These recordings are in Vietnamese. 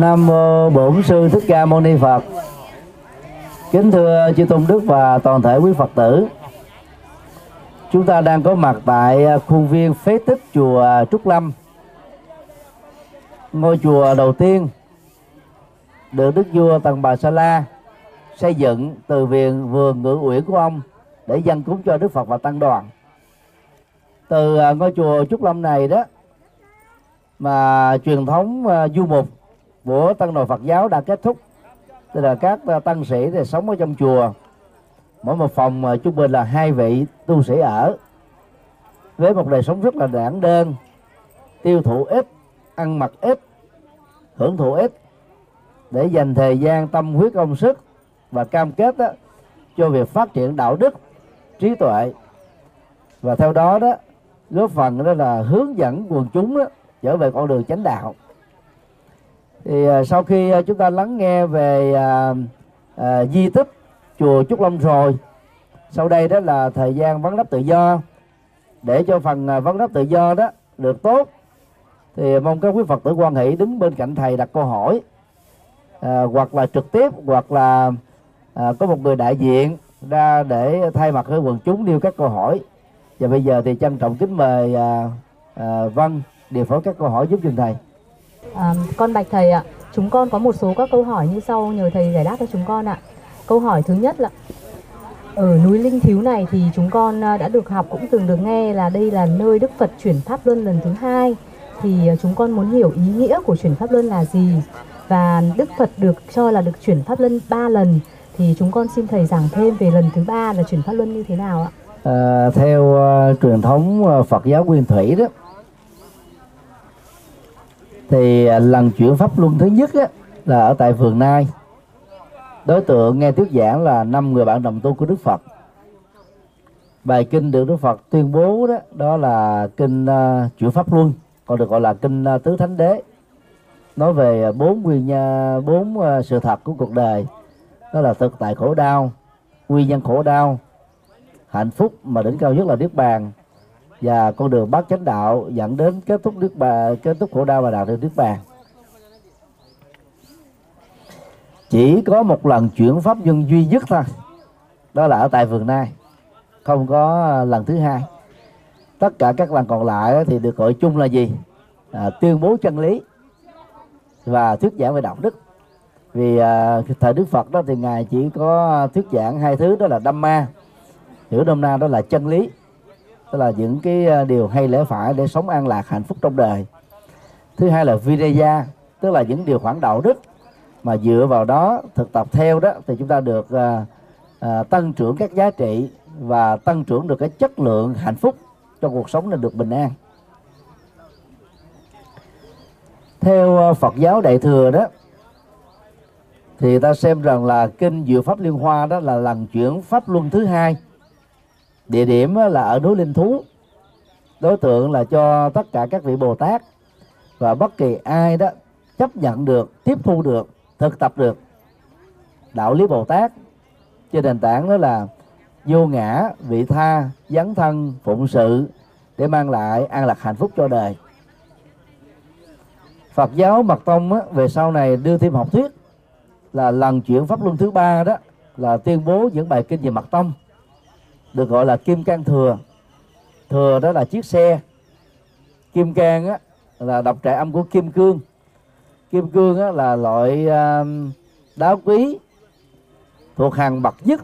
Nam mô Bổn sư Thích Ca Mâu Ni Phật. Kính thưa chư tôn đức và toàn thể quý Phật tử. Chúng ta đang có mặt tại à, khuôn viên phế tích chùa Trúc Lâm. Ngôi chùa đầu tiên được Đức vua Tần Bà Sa La xây dựng từ viện vườn ngự uyển của ông để dân cúng cho Đức Phật và tăng đoàn. Từ à, ngôi chùa Trúc Lâm này đó mà truyền thống à, du mục của tăng đoàn Phật giáo đã kết thúc. Tức là các ờ, tăng sĩ thì sống ở trong chùa. Mỗi một phòng ờ, trung bình là hai vị tu sĩ ở. Với một đời sống rất là giản đơn tiêu thụ ít ăn mặc ít hưởng thụ ít để dành thời gian tâm huyết công sức và cam kết đó, cho việc phát triển đạo đức trí tuệ. Và theo đó đó góp phần đó là hướng dẫn quần chúng đó, trở về con đường chánh đạo thì à, sau khi à, chúng ta lắng nghe về à, à, di tích chùa Trúc Long rồi sau đây đó là thời gian vấn đáp tự do. Để cho phần à, vấn đáp tự do đó được tốt thì mong các quý Phật tử quan hệ đứng bên cạnh thầy đặt câu hỏi à, hoặc là trực tiếp hoặc là à, có một người đại diện ra để thay mặt với quần chúng nêu các câu hỏi. Và bây giờ thì trân trọng kính mời à, à, Vân điều phối các câu hỏi giúp cho thầy. À, con bạch thầy ạ, chúng con có một số các câu hỏi như sau nhờ thầy giải đáp cho chúng con ạ. Câu hỏi thứ nhất là ở núi Linh Thiếu này thì chúng con à, đã được học cũng từng được nghe là đây là nơi Đức Phật chuyển pháp luân lần thứ hai thì à, chúng con muốn hiểu ý nghĩa của chuyển pháp luân là gì và Đức Phật được cho là được chuyển pháp luân ba lần thì chúng con xin thầy giảng thêm về lần thứ ba là chuyển pháp luân như thế nào ạ? À, theo uh, truyền thống uh, Phật giáo Nguyên Thủy đó thì à, lần chuyển pháp luân thứ nhất á, là ở tại vườn nai. Đối tượng nghe thuyết giảng là năm người bạn đồng tu của đức phật. Bài kinh được đức phật tuyên bố đó đó là kinh uh, chuyển pháp luân còn được gọi là kinh uh, tứ thánh đế. Nói về bốn nguyên nhân bốn uh, sự thật của cuộc đời đó là thực tại khổ đau nguyên nhân khổ đau hạnh phúc mà đỉnh cao nhất là niết bàn và con đường bát chánh đạo dẫn đến kết thúc nước bà kết thúc khổ đau và đạt được nước bàn. Chỉ có một lần chuyển pháp nhân duy nhất thôi đó là ở tại vườn nai không có à, lần thứ hai. Tất cả các lần còn lại thì được gọi chung là gì? À, tuyên bố chân lý và thuyết giảng về đạo đức. Vì à, thời đức phật đó thì ngài chỉ có à, thuyết giảng hai thứ đó là đâm ma hiểu đông na đó là chân lý tức là những cái à, điều hay lẽ phải để sống an lạc hạnh phúc trong đời. Thứ hai là viraya tức là những điều khoản đạo đức mà dựa vào đó thực tập theo đó thì chúng ta được à, à, tăng trưởng các giá trị và tăng trưởng được cái chất lượng hạnh phúc trong cuộc sống nên được bình an. Theo à, Phật giáo Đại thừa đó thì ta xem rằng là kinh Diệu Pháp Liên Hoa đó là lần chuyển pháp luân thứ hai địa điểm là ở núi linh thú. Đối tượng là cho tất cả các vị bồ tát. Và bất kỳ ai đó chấp nhận được tiếp thu được thực tập được đạo lý bồ tát. Trên nền tảng đó là vô ngã vị tha dấn thân phụng sự để mang lại an lạc hạnh phúc cho đời. Phật giáo Mật Tông á, về sau này đưa thêm học thuyết là lần chuyển pháp luân thứ ba đó là tuyên bố những bài kinh về Mật Tông được gọi là kim cang thừa. Thừa đó là chiếc xe. Kim cang á là đọc trại âm của kim cương. Kim cương á là loại uh, đá quý thuộc hàng bậc nhất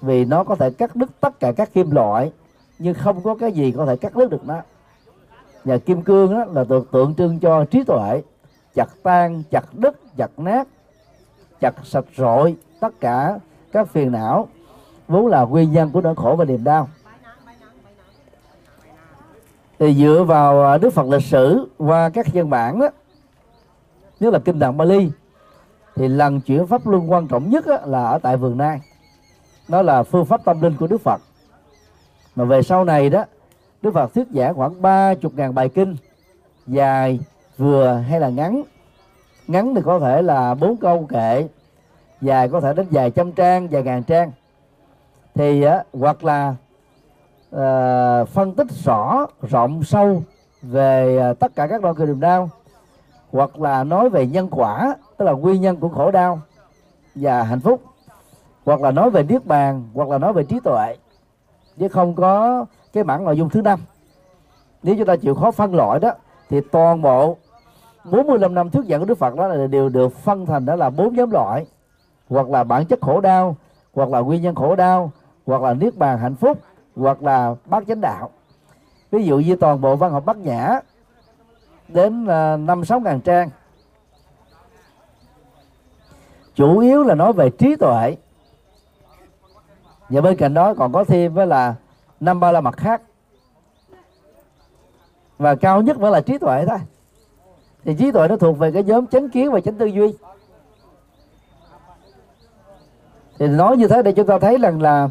vì nó có thể cắt đứt tất cả các kim loại nhưng không có cái gì có thể cắt đứt được nó. Và kim cương đó là tượng, tượng trưng cho trí tuệ chặt tan chặt đứt chặt nát chặt sạch rội tất cả các phiền não vốn là nguyên nhân của nỗi khổ và niềm đau. Thì dựa vào à, đức phật lịch sử qua các dân bản đó nhất là kinh tạng bali, thì lần chuyển pháp luân quan trọng nhất là ở tại vườn nai. Đó là phương pháp tâm linh của đức phật. Mà về sau này đó, đức phật thuyết giảng khoảng ba chục ngàn bài kinh, dài, vừa hay là ngắn. Ngắn thì có thể là bốn câu kệ, dài có thể đến vài trăm trang, vài ngàn trang thì uh, hoặc là uh, phân tích rõ rộng sâu về uh, tất cả các loại cơ niềm đau hoặc là nói về nhân quả tức là nguyên nhân của khổ đau và hạnh phúc hoặc là nói về niết bàn hoặc là nói về trí tuệ chứ không có cái mảng nội dung thứ năm. Nếu chúng ta chịu khó phân loại đó thì toàn bộ 45 năm thuyết giảng của Đức Phật đó là đều được phân thành đó là bốn nhóm loại hoặc là bản chất khổ đau hoặc là nguyên nhân khổ đau hoặc là niết bàn hạnh phúc, hoặc là bát chánh đạo. Ví dụ như toàn bộ văn học bát nhã, đến à, năm sáu ngàn trang. Chủ yếu là nói về trí tuệ. Và bên cạnh đó còn có thêm với là năm ba la mặt khác. Và cao nhất vẫn là trí tuệ thôi. Thì trí tuệ nó thuộc về cái nhóm chánh kiến và chánh tư duy. Thì nói như thế để chúng ta thấy rằng là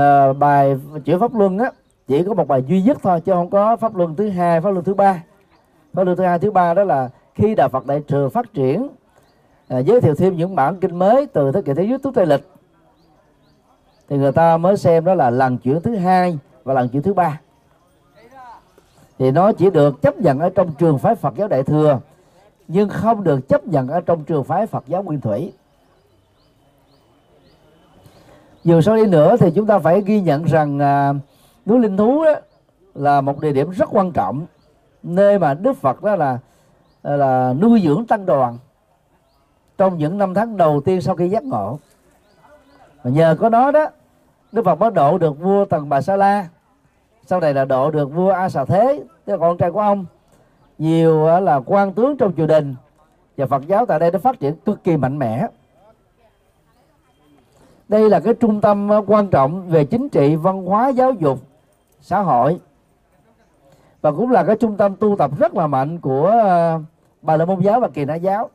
uh, bài chuyển pháp luân á chỉ có một bài duy nhất thôi chứ không có pháp luân thứ hai pháp luân thứ ba. Pháp luân thứ hai thứ ba đó là khi đạo Phật đại thừa phát triển. Uh, giới thiệu thêm những bản kinh mới từ thế kỷ thứ nhất Tây lịch. Thì người ta mới xem đó là lần chuyển thứ hai và lần chuyển thứ ba. Thì nó chỉ được chấp nhận ở trong trường phái Phật giáo Đại thừa nhưng không được chấp nhận ở trong trường phái Phật giáo Nguyên Thủy dù sao đi nữa thì chúng ta phải ghi nhận rằng à, núi Linh Thú đó là một địa điểm rất quan trọng nơi mà Đức Phật đó là à, là nuôi dưỡng tăng đoàn trong những năm tháng đầu tiên sau khi giác ngộ. Và nhờ có đó đó Đức Phật mới độ được vua Tần Bà Sa La. Sau này là độ được vua A Xà Thế tức là con trai của ông. Nhiều à, là quan tướng trong triều đình và Phật giáo tại đây nó phát triển cực kỳ mạnh mẽ đây là cái trung tâm ờ, quan trọng về chính trị, văn hóa, giáo dục, xã hội. Và cũng là cái trung tâm tu tập rất là mạnh của ờ, bà la môn giáo và kỳ na giáo.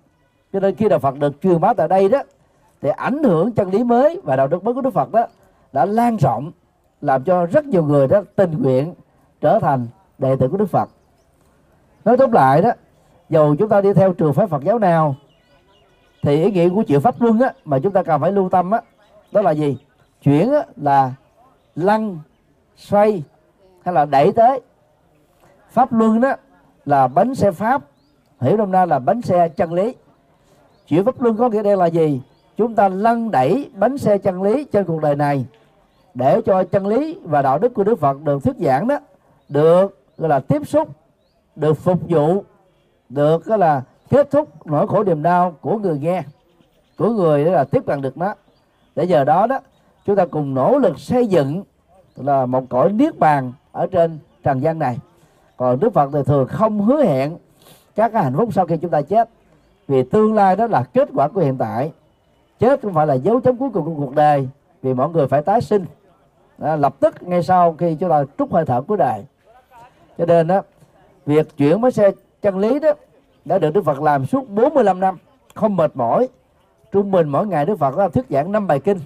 Cho nên khi đạo Phật được truyền bá tại đây đó, thì ảnh hưởng chân lý mới và đạo đức mới của Đức Phật đó đã lan rộng, làm cho rất nhiều người đó tình nguyện trở thành đệ tử của Đức Phật. Nói tóm lại đó, dù chúng ta đi theo trường phái Phật giáo nào, thì ý nghĩa của chịu pháp luân á, mà chúng ta cần phải lưu tâm á đó là gì? Chuyển là lăn, xoay, hay là đẩy tới. Pháp luân đó là bánh xe pháp, hiểu đông na là bánh xe chân lý. Chuyển pháp luân có nghĩa đây là gì? Chúng ta lăn đẩy bánh xe chân lý trên cuộc đời này để cho chân lý và đạo đức của Đức Phật được thuyết giảng đó, được, gọi là tiếp xúc, được phục vụ, được, gọi là kết thúc nỗi khổ niềm đau của người nghe, của người đó là tiếp cận được nó để giờ đó đó chúng ta cùng nỗ lực xây dựng là một cõi niết bàn ở trên trần gian này. Còn Đức Phật thì thường không hứa hẹn các cái hạnh phúc sau khi chúng ta chết. Vì tương lai đó là kết quả của hiện tại. Chết không phải là dấu chấm cuối cùng của cuộc đời vì mọi người phải tái sinh. Đó, lập tức ngay sau khi chúng ta trút hơi thở của đời cho nên đó việc chuyển máy xe chân lý đó đã được Đức Phật làm suốt 45 năm không mệt mỏi trung bình mỗi ngày Đức Phật đã thuyết giảng năm bài kinh.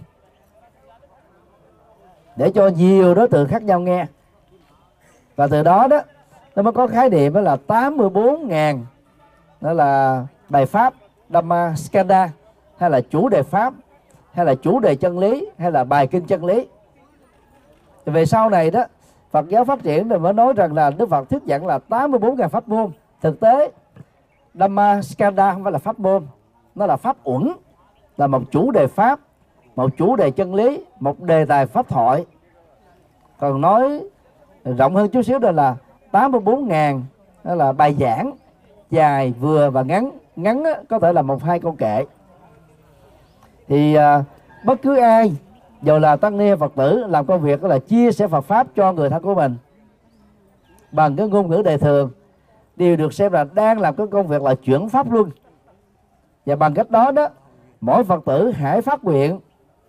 Để cho nhiều đối tượng khác nhau nghe. Và từ đó đó, nó mới có khái niệm đó là 84 ngàn, đó là bài pháp Dhamma Skanda, hay là chủ đề pháp, hay là chủ đề chân lý, hay là bài kinh chân lý. Về sau này đó, Phật giáo phát triển rồi mới nói rằng là Đức Phật thuyết giảng là 84 ngàn pháp môn. Thực tế, Dhamma Skanda không phải là pháp môn, nó là pháp uẩn là một chủ đề pháp một chủ đề chân lý một đề tài pháp thoại. Còn nói rộng hơn chút xíu đó là 84.000 đó là bài giảng dài vừa và ngắn. Ngắn có thể là một hai câu kệ. Thì à, bất cứ ai dù là tăng ni phật tử làm công việc đó là chia sẻ phật pháp cho người thân của mình bằng cái ngôn ngữ đời thường đều được xem là đang làm cái công việc là chuyển pháp luân. Và bằng cách đó đó mỗi phật tử hãy phát nguyện.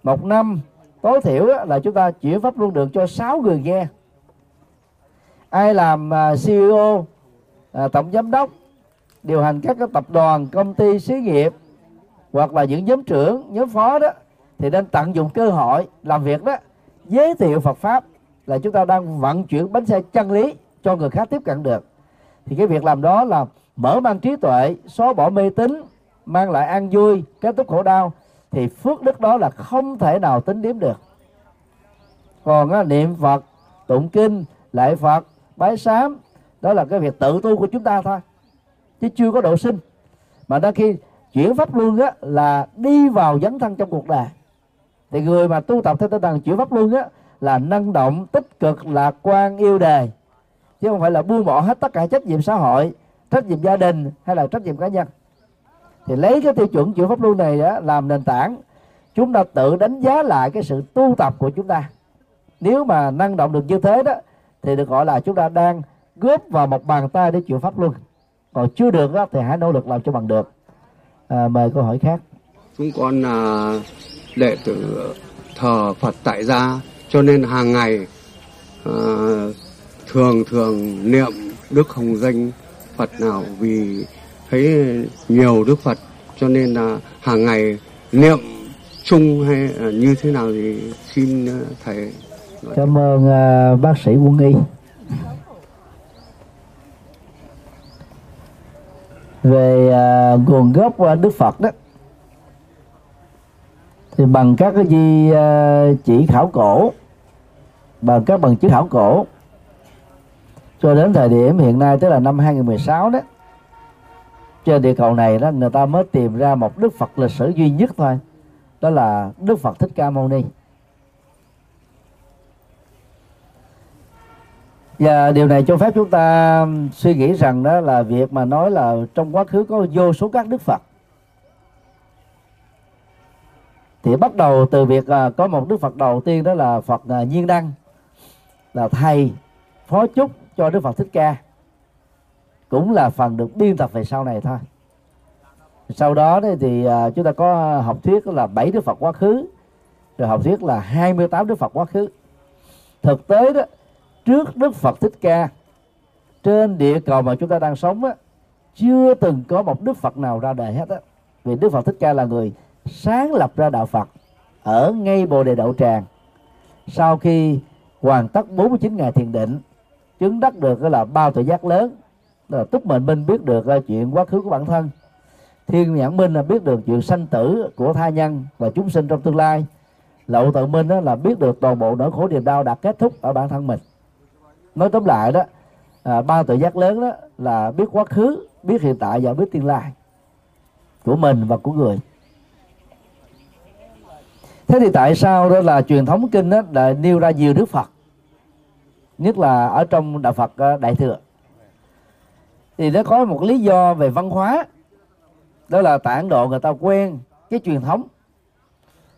Một năm, tối thiểu là chúng ta chuyển pháp luân được cho 6 người nghe. Ai làm à, CEO à, tổng giám đốc, điều hành các cái tập đoàn, công ty, xí nghiệp, hoặc là những nhóm trưởng, nhóm phó đó, thì nên tận dụng cơ hội làm việc đó, giới thiệu Phật pháp là chúng ta đang vận chuyển bánh xe chân lý cho người khác tiếp cận được. Thì cái việc làm đó là mở mang trí tuệ, xóa bỏ mê tín mang lại an vui kết thúc khổ đau thì phước đức đó là không thể nào tính điểm được. Còn á, niệm phật tụng kinh lạy phật bái sám đó là cái việc tự tu của chúng ta thôi chứ chưa có độ sinh. Mà đôi khi chuyển pháp luân á là đi vào dấn thân trong cuộc đời. Thì người mà tu tập theo tinh thần chuyển pháp luân á là năng động tích cực lạc quan yêu đề. Chứ không phải là buông bỏ hết tất cả trách nhiệm xã hội trách nhiệm gia đình hay là trách nhiệm cá nhân thì lấy cái tiêu chuẩn chuyển pháp luân này á, làm nền tảng chúng ta tự đánh giá lại cái sự tu tập của chúng ta. Nếu mà năng động được như thế đó thì được gọi là chúng ta đang góp vào một bàn tay để chịu pháp luân. Còn chưa được đó, thì hãy nỗ lực làm cho bằng được. À, mời câu hỏi khác. Chúng con là đệ tử thờ Phật tại gia cho nên hàng ngày uh, thường thường niệm Đức Hồng Danh Phật nào vì thấy nhiều Đức Phật cho nên là hàng ngày niệm chung hay à, như thế nào thì xin à, thầy cảm ơn uh, bác sĩ quân y. Về uh, nguồn gốc uh, đức phật đó thì bằng các cái gì uh, chỉ khảo cổ bằng các bằng chứng khảo cổ cho đến thời điểm hiện nay tức là năm 2016 đó trên địa cầu này đó, người ta mới tìm ra một đức Phật lịch sử duy nhất thôi. Đó là Đức Phật Thích Ca Mâu Ni. Và điều này cho phép chúng ta suy nghĩ rằng đó là việc mà nói là trong quá khứ có vô số các đức phật. Thì bắt đầu từ việc à, có một đức phật đầu tiên đó là phật à, nhiên đăng, là thầy, phó chúc cho đức phật thích ca cũng là phần được biên tập về sau này thôi. Sau đó thì à, chúng ta có học thuyết là bảy đức phật quá khứ rồi học thuyết là 28 đức phật quá khứ. Thực tế đó trước Đức Phật Thích Ca trên địa cầu mà chúng ta đang sống á, chưa từng có một Đức Phật nào ra đời hết á. Vì Đức Phật Thích Ca là người sáng lập ra đạo Phật ở ngay Bồ Đề Đậu Tràng. Sau khi hoàn tất 49 ngày thiền định chứng đắc được là bao tội giác lớn là túc mệnh minh biết được chuyện quá khứ của bản thân. Thiên nhãn minh là biết được chuyện sanh tử của tha nhân và chúng sinh trong tương lai. Lậu tự minh đó là biết được toàn bộ nỗi khổ niềm đau đã kết thúc ở bản thân mình. Nói tóm lại đó à, ba tự giác lớn đó là biết quá khứ biết hiện tại và biết tương lai của mình và của người. Thế thì tại sao đó là truyền thống kinh đó là nêu ra nhiều đức phật? Nhất là ở trong đạo phật à, đại thừa thì nó có một lý do về văn hóa. Đó là tại ấn độ người ta quen cái truyền thống.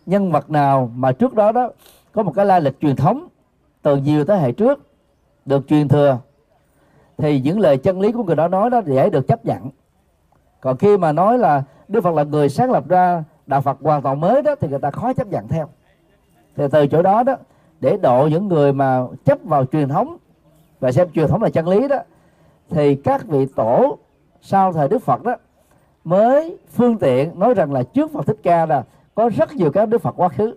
Nhân vật nào mà trước đó đó có một cái lai lịch truyền thống từ nhiều thế hệ trước được truyền thừa, thì những lời chân lý của người đó nói đó dễ được chấp nhận. Còn khi mà nói là đức phật là người sáng lập ra đạo phật hoàn toàn mới đó, thì người ta khó chấp nhận theo. Thì từ chỗ đó đó, để độ những người mà chấp vào truyền thống và xem truyền thống là chân lý đó thì các vị tổ sau thời đức phật đó mới phương tiện nói rằng là trước phật thích ca là có rất nhiều các đức phật quá khứ.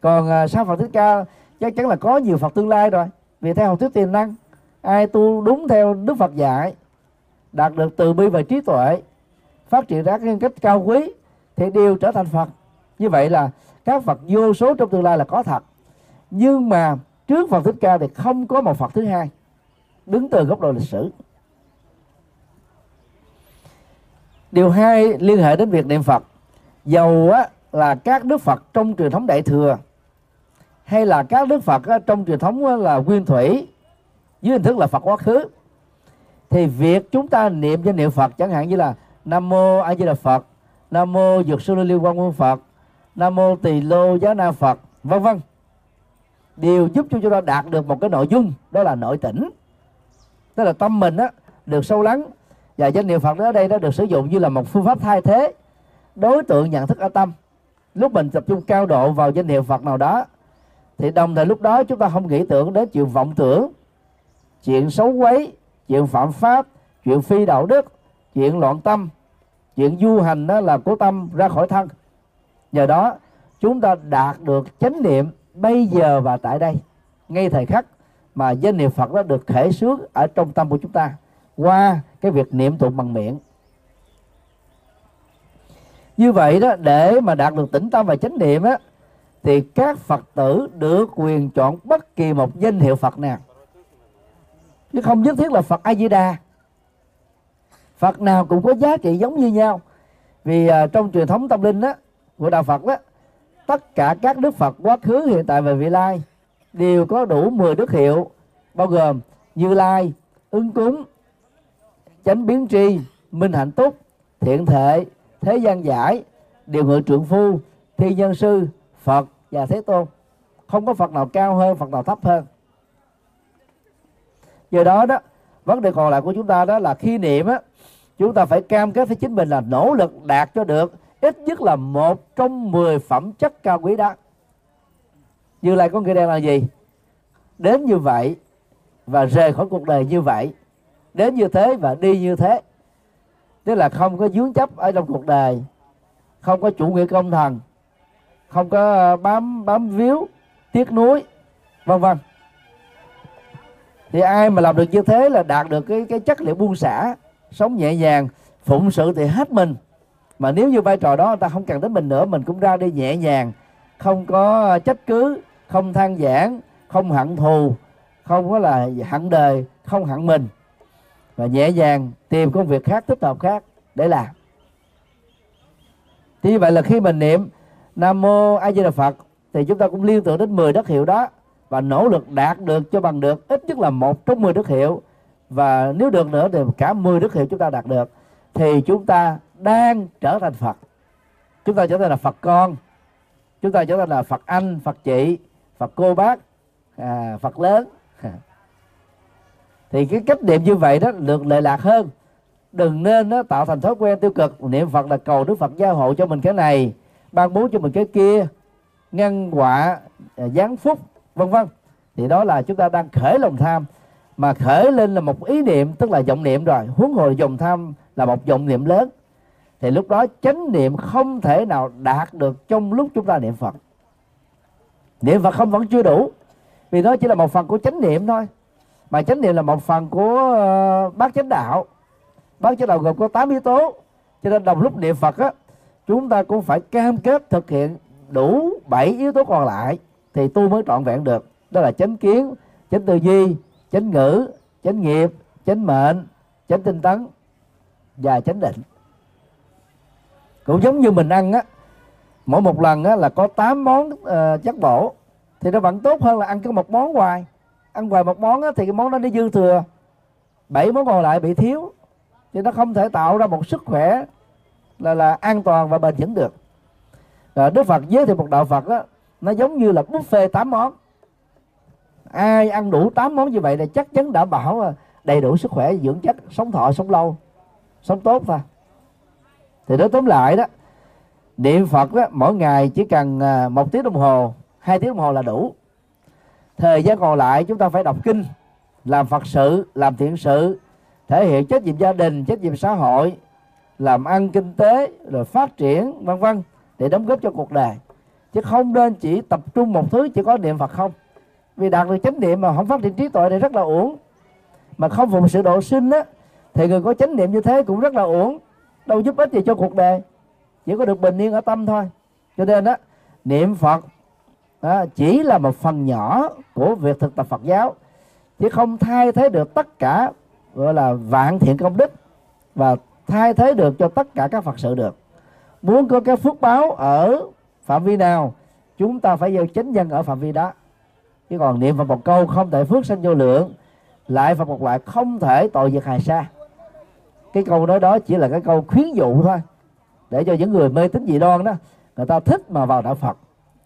Còn à, sau phật thích ca chắc chắn là có nhiều phật tương lai rồi. Vì theo học thuyết tiềm năng, ai tu đúng theo đức phật dạy, đạt được từ bi và trí tuệ, phát triển ra nhân cách cao quý thì đều trở thành phật. Như vậy là các phật vô số trong tương lai là có thật. Nhưng mà trước phật thích ca thì không có một phật thứ hai đứng từ góc độ lịch sử. Điều hai liên hệ đến việc niệm phật. Dầu á, là các đức phật trong truyền thống đại thừa hay là các đức phật trong truyền thống là nguyên thủy dưới hình thức là phật quá khứ thì việc chúng ta niệm danh niệm phật chẳng hạn như là nam mô a di đà phật nam mô dược sư liên quan quân phật nam mô tỳ lô giá na phật vân vân. Đều giúp cho chúng ta đạt được một cái nội dung đó là nội tỉnh tức là tâm mình á, được sâu lắng. Và danh niệm phật đó ở đây nó được sử dụng như là một phương pháp thay thế. Đối tượng nhận thức ở tâm. Lúc mình tập trung cao độ vào danh niệm phật nào đó, thì đồng thời lúc đó chúng ta không nghĩ tưởng đến chuyện vọng tưởng, chuyện xấu quấy, chuyện phạm pháp, chuyện phi đạo đức, chuyện loạn tâm, chuyện du hành đó là cố tâm ra khỏi thân. Nhờ đó, chúng ta đạt được chánh niệm bây giờ và tại đây, ngay thời khắc mà danh hiệu Phật đó được thể xước ở trong tâm của chúng ta qua cái việc niệm tụng bằng miệng. Như vậy đó để mà đạt được tĩnh tâm và chánh niệm á thì các phật tử được quyền chọn bất kỳ một danh hiệu phật nào. Chứ không nhất thiết là phật a di đà phật nào cũng có giá trị giống như nhau. Vì à, trong truyền thống tâm linh đó của đạo phật đó tất cả các đức phật quá khứ hiện tại và vị lai đều có đủ 10 đức hiệu, bao gồm như lai, ứng cúng, chánh biến tri, minh hạnh túc, thiện thệ thế gian giải, điều ngự trượng phu, thi nhân sư, phật và thế tôn. Không có phật nào cao hơn, phật nào thấp hơn. Do đó đó, vấn đề còn lại của chúng ta đó là khi niệm á, chúng ta phải cam kết với chính mình là nỗ lực đạt cho được ít nhất là một trong 10 phẩm chất cao quý đó như lai có nghĩa đen là gì? Đến như vậy và rời khỏi cuộc đời như vậy, đến như thế và đi như thế. Tức là không có dướng chấp ở trong cuộc đời, không có chủ nghĩa công thần, không có ờ, bám bám víu, tiếc nuối, vân vân. Thì ai mà làm được như thế là đạt được cái cái chất liệu buông xả, sống nhẹ nhàng, phụng sự thì hết mình. Mà nếu như vai trò đó người ta không cần đến mình nữa, mình cũng ra đi nhẹ nhàng, không có ờ, trách cứ không than giảng không hận thù, không có là hận đời, không hận mình. Và nhẹ nhàng tìm công việc khác, thích hợp khác để làm. Thì như vậy là khi mình niệm nam mô a di đà phật, thì chúng ta cũng liên tưởng đến 10 đất hiệu đó. Và nỗ lực đạt được cho bằng được, ít nhất là một trong 10 đức hiệu. Và nếu được nữa thì cả 10 đức hiệu chúng ta đạt được, thì chúng ta đang trở thành Phật. Chúng ta trở thành là Phật con. Chúng ta trở thành là Phật anh, Phật chị. Phật cô bác à, Phật lớn. Thì cái cách niệm như vậy đó được lệ lạc hơn. Đừng nên nó tạo thành thói quen tiêu cực. Niệm Phật là cầu Đức Phật gia hộ cho mình cái này ban bố cho mình cái kia ngăn quả à, giáng phúc vân vân. Thì đó là chúng ta đang khởi lòng tham. Mà khởi lên là một ý niệm tức là vọng niệm rồi. Huống hồ dòng tham là một vọng niệm lớn. Thì lúc đó chánh niệm không thể nào đạt được trong lúc chúng ta niệm phật niệm phật không vẫn chưa đủ. Vì nó chỉ là một phần của chánh niệm thôi. Mà chánh niệm là một phần của uh, bát chánh đạo. Bát chánh đạo gồm có 8 yếu tố. Cho nên đồng lúc niệm phật á chúng ta cũng phải cam kết thực hiện đủ 7 yếu tố còn lại thì tu mới trọn vẹn được. Đó là chánh kiến chánh tư duy chánh ngữ chánh nghiệp chánh mệnh chánh tinh tấn và chánh định. Cũng giống như mình ăn á mỗi một lần á là có 8 món ờ, uh, chất bổ. Thì nó vẫn tốt hơn là ăn cứ một món hoài. Ăn hoài một món á, thì cái món đó nó dư thừa. Bảy món còn lại bị thiếu. Thì nó không thể tạo ra một sức khỏe là là an toàn và bền vững được. Rồi Đức Phật giới thiệu một đạo Phật á nó giống như là buffet 8 món. Ai ăn đủ 8 món như vậy là chắc chắn đảm bảo đầy đủ sức khỏe dưỡng chất sống thọ sống lâu sống tốt thôi. Thì nói tóm lại đó niệm phật đó, mỗi ngày chỉ cần à, một tiếng đồng hồ hai tiếng đồng hồ là đủ. Thời gian còn lại chúng ta phải đọc kinh làm phật sự làm thiện sự thể hiện trách nhiệm gia đình trách nhiệm xã hội làm ăn kinh tế rồi phát triển vân vân để đóng góp cho cuộc đời. Chứ không nên chỉ tập trung một thứ chỉ có niệm phật không. Vì đạt được chánh niệm mà không phát triển trí tuệ thì rất là uổng. Mà không phụng sự độ sinh á thì người có chánh niệm như thế cũng rất là uổng. Đâu giúp ích gì cho cuộc đời chỉ có được bình yên ở tâm thôi. Cho nên đó niệm phật đó, chỉ là một phần nhỏ của việc thực tập phật giáo. Chứ không thay thế được tất cả gọi là vạn thiện công đức và thay thế được cho tất cả các phật sự được. Muốn có cái phước báo ở phạm vi nào chúng ta phải gieo chánh nhân ở phạm vi đó. Chứ còn niệm Phật một câu không thể phước sanh vô lượng lại Phật một loại không thể tội việc hài sa. Cái câu nói đó chỉ là cái câu khuyến dụ thôi để cho những người mê tín dị đoan đó người ta thích mà vào đạo Phật.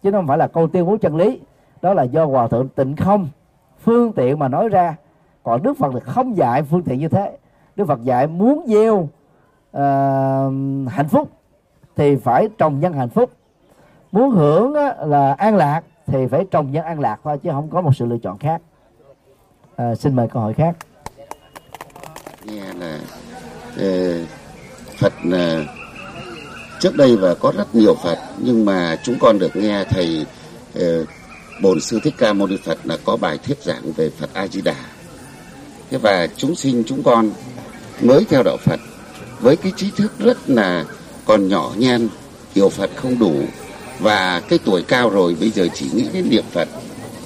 Chứ không phải là câu tiêu bố chân lý. Đó là do hòa thượng tịnh không phương tiện mà nói ra. Còn Đức Phật thì không dạy phương tiện như thế. Đức Phật dạy muốn gieo uh, hạnh phúc thì phải trồng nhân hạnh phúc. Muốn hưởng là an lạc thì phải trồng nhân an lạc thôi chứ không có một sự lựa chọn khác. À, xin mời câu hỏi khác. Nghe là ờ, Phật là trước đây và có rất nhiều Phật, nhưng mà chúng con được nghe thầy ờ, bổn sư thích ca mâu ni Phật là có bài thuyết giảng về Phật A Di Đà thế và chúng sinh, chúng con mới theo đạo Phật, với cái trí thức rất là còn nhỏ nhen, hiểu Phật không đủ, và cái tuổi cao rồi bây giờ chỉ nghĩ đến niệm Phật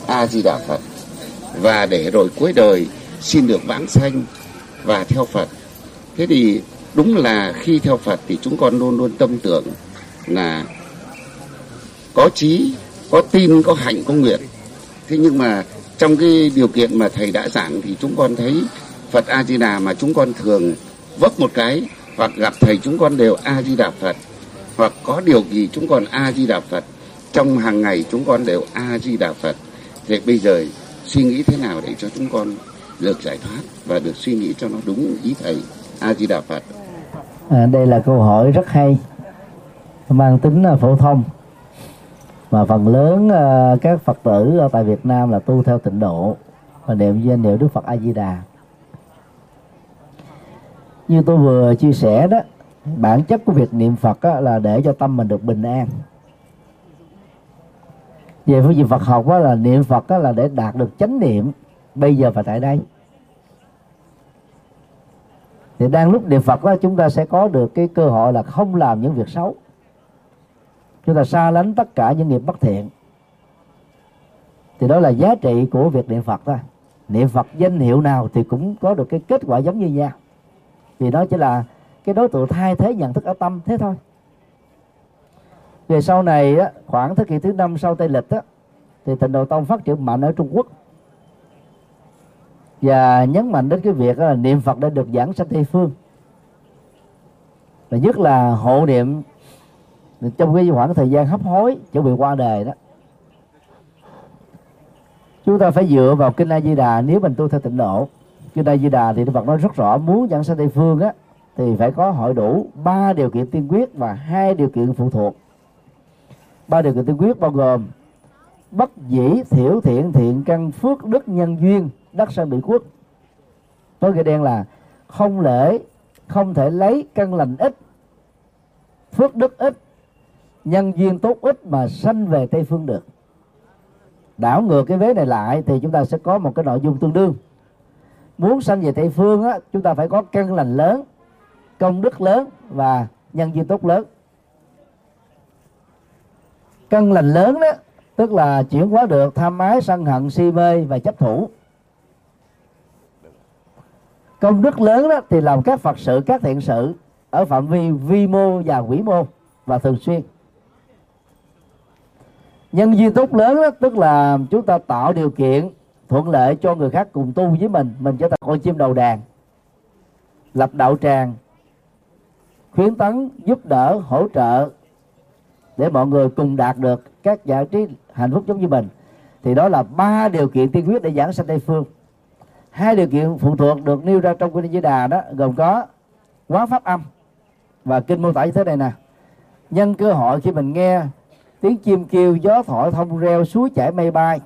A Di Đà Phật. Và để rồi cuối đời xin được vãng sanh và theo Phật. Thế thì đúng là khi theo Phật thì chúng con luôn luôn tâm tưởng là có trí, có tin, có hạnh, có nguyện. Thế nhưng mà trong cái điều kiện mà thầy đã giảng thì chúng con thấy Phật A Di Đà mà chúng con thường vấp một cái hoặc gặp thầy, chúng con đều A Di Đà Phật. Hoặc có điều gì chúng con A Di Đà Phật, trong hàng ngày chúng con đều A Di Đà Phật. Thế bây giờ suy nghĩ thế nào để cho chúng con được giải thoát và được suy nghĩ cho nó đúng ý thầy A Di Đà Phật? À, đây là câu hỏi rất hay mang tính à, phổ thông. Mà phần lớn uh, các phật tử ở tại Việt Nam là tu theo tịnh độ và niệm danh hiệu Đức Phật A Di Đà. Như tôi vừa chia sẻ đó bản chất của việc niệm Phật á, là để cho tâm mình được bình an. Về phương diện Phật học á, là niệm Phật á, là để đạt được chánh niệm. Bây giờ và tại đây thì đang lúc niệm Phật đó chúng ta sẽ có được cái cơ hội là không làm những việc xấu. Chúng ta xa lánh tất cả những nghiệp bất thiện. Thì đó là giá trị của việc niệm Phật thôi. Niệm Phật danh hiệu nào thì cũng có được cái kết quả giống như nhau. Vì nó chỉ là cái đối tượng thay thế nhận thức ở tâm thế thôi. Về sau này á, khoảng thế kỷ thứ năm sau tây lịch á, thì tịnh độ tông phát triển mạnh ở trung quốc và nhấn mạnh đến cái việc là niệm phật đã được giảng sanh tây phương. Và nhất là hộ niệm trong cái khoảng thời gian hấp hối, chuẩn bị qua đời đó. Chúng ta phải dựa vào kinh A Di Đà. Nếu mình tu theo tịnh độ, kinh A Di Đà thì Đức Phật nói rất rõ, muốn giảng sanh tây phương á, thì phải có hội đủ ba điều kiện tiên quyết và hai điều kiện phụ thuộc. Ba điều kiện tiên quyết bao gồm bất dĩ thiểu thiện thiện căn phước đức nhân duyên đắc sanh bị quốc với cái đen là không lễ, không thể lấy căn lành ít, phước đức ít, nhân duyên tốt ít mà sanh về tây phương được. Đảo ngược cái vế này lại thì chúng ta sẽ có một cái nội dung tương đương. Muốn sanh về tây phương á, chúng ta phải có căn lành lớn, công đức lớn và nhân duyên tốt lớn. Căn lành lớn đó tức là chuyển hóa được tham ái sân hận si mê và chấp thủ. Công đức lớn đó thì làm các phật sự các thiện sự ở phạm vi vi mô và quỷ mô và thường xuyên. Nhân duyên tốt lớn đó, tức là chúng ta tạo điều kiện thuận lợi cho người khác cùng tu với mình. Mình trở thành con chim đầu đàn lập đạo tràng khuyến tấn giúp đỡ hỗ trợ để mọi người cùng đạt được các giá trị hạnh phúc giống như mình. Thì đó là ba điều kiện tiên quyết để giảng sanh tây phương. Hai điều kiện phụ thuộc được nêu ra trong kinh di đà đó gồm có quán pháp âm và kinh mô tả như thế này nè. Nhân cơ hội khi mình nghe tiếng chim kêu gió thổi thông reo suối chảy mây bay